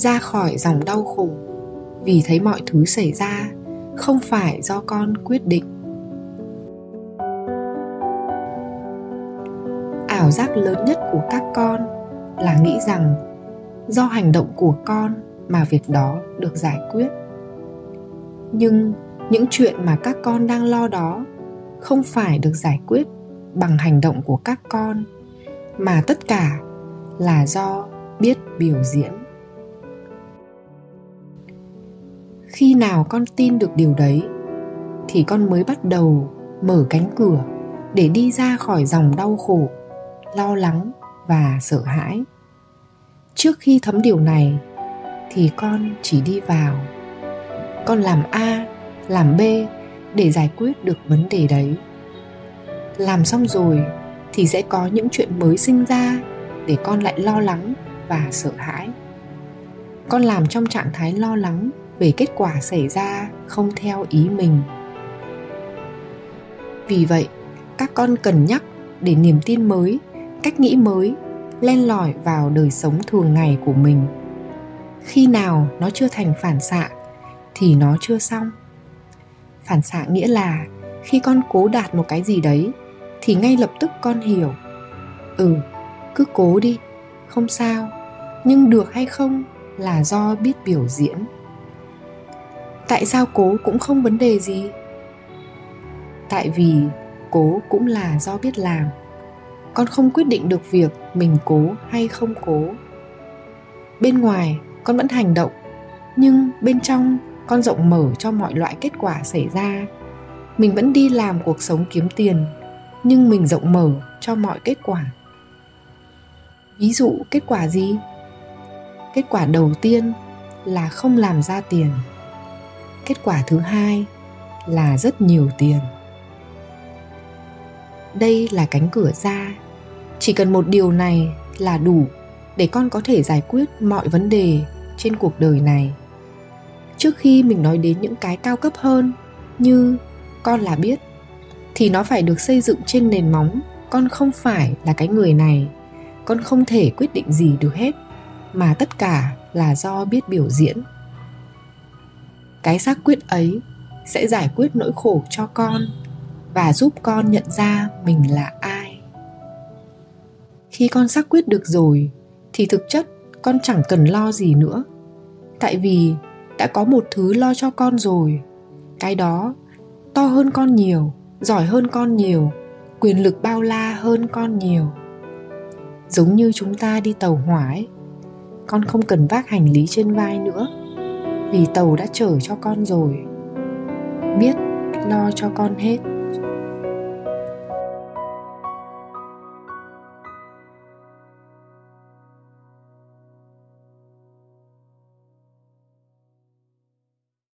ra khỏi dòng đau khổ. Vì thấy mọi thứ xảy ra, không phải do con quyết định. Ảo giác lớn nhất của các con là nghĩ rằng do hành động của con mà việc đó được giải quyết. Nhưng những chuyện mà các con đang lo đó không phải được giải quyết bằng hành động của các con, mà tất cả là do biết biểu diễn. Khi nào con tin được điều đấy, thì con mới bắt đầu mở cánh cửa để đi ra khỏi dòng đau khổ, lo lắng và sợ hãi. Trước khi thấm điều này, thì con chỉ đi vào. Con làm a, làm b để giải quyết được vấn đề đấy. Làm xong rồi thì sẽ có những chuyện mới sinh ra để con lại lo lắng và sợ hãi. Con làm trong trạng thái lo lắng về kết quả xảy ra không theo ý mình. Vì vậy, các con cần nhắc để niềm tin mới, cách nghĩ mới, len lỏi vào đời sống thường ngày của mình. Khi nào nó chưa thành phản xạ, thì nó chưa xong. Phản xạ nghĩa là khi con cố đạt một cái gì đấy, thì ngay lập tức con hiểu. Ừ cứ cố đi, không sao. Nhưng được hay không là do biết biểu diễn tại sao cố cũng không vấn đề gì? Tại vì cố cũng là do biết làm. Con không quyết định được việc mình cố hay không cố. Bên ngoài, con vẫn hành động, nhưng bên trong, con rộng mở cho mọi loại kết quả xảy ra. Mình vẫn đi làm cuộc sống kiếm tiền, nhưng mình rộng mở cho mọi kết quả. Ví dụ, kết quả gì? Kết quả đầu tiên là không làm ra tiền kết quả thứ hai là rất nhiều tiền. Đây là cánh cửa ra. Chỉ cần một điều này là đủ để con có thể giải quyết mọi vấn đề trên cuộc đời này. Trước khi mình nói đến những cái cao cấp hơn như con là biết, thì nó phải được xây dựng trên nền móng. Con không phải là cái người này. Con không thể quyết định gì được hết, mà tất cả là do biết biểu diễn cái xác quyết ấy sẽ giải quyết nỗi khổ cho con và giúp con nhận ra mình là ai. Khi con xác quyết được rồi, thì thực chất con chẳng cần lo gì nữa. Tại vì đã có một thứ lo cho con rồi. Cái đó, to hơn con nhiều, giỏi hơn con nhiều, quyền lực bao la hơn con nhiều. Giống như chúng ta đi tàu hỏa ấy, con không cần vác hành lý trên vai nữa vì tàu đã chở cho con rồi. Biết lo cho con hết.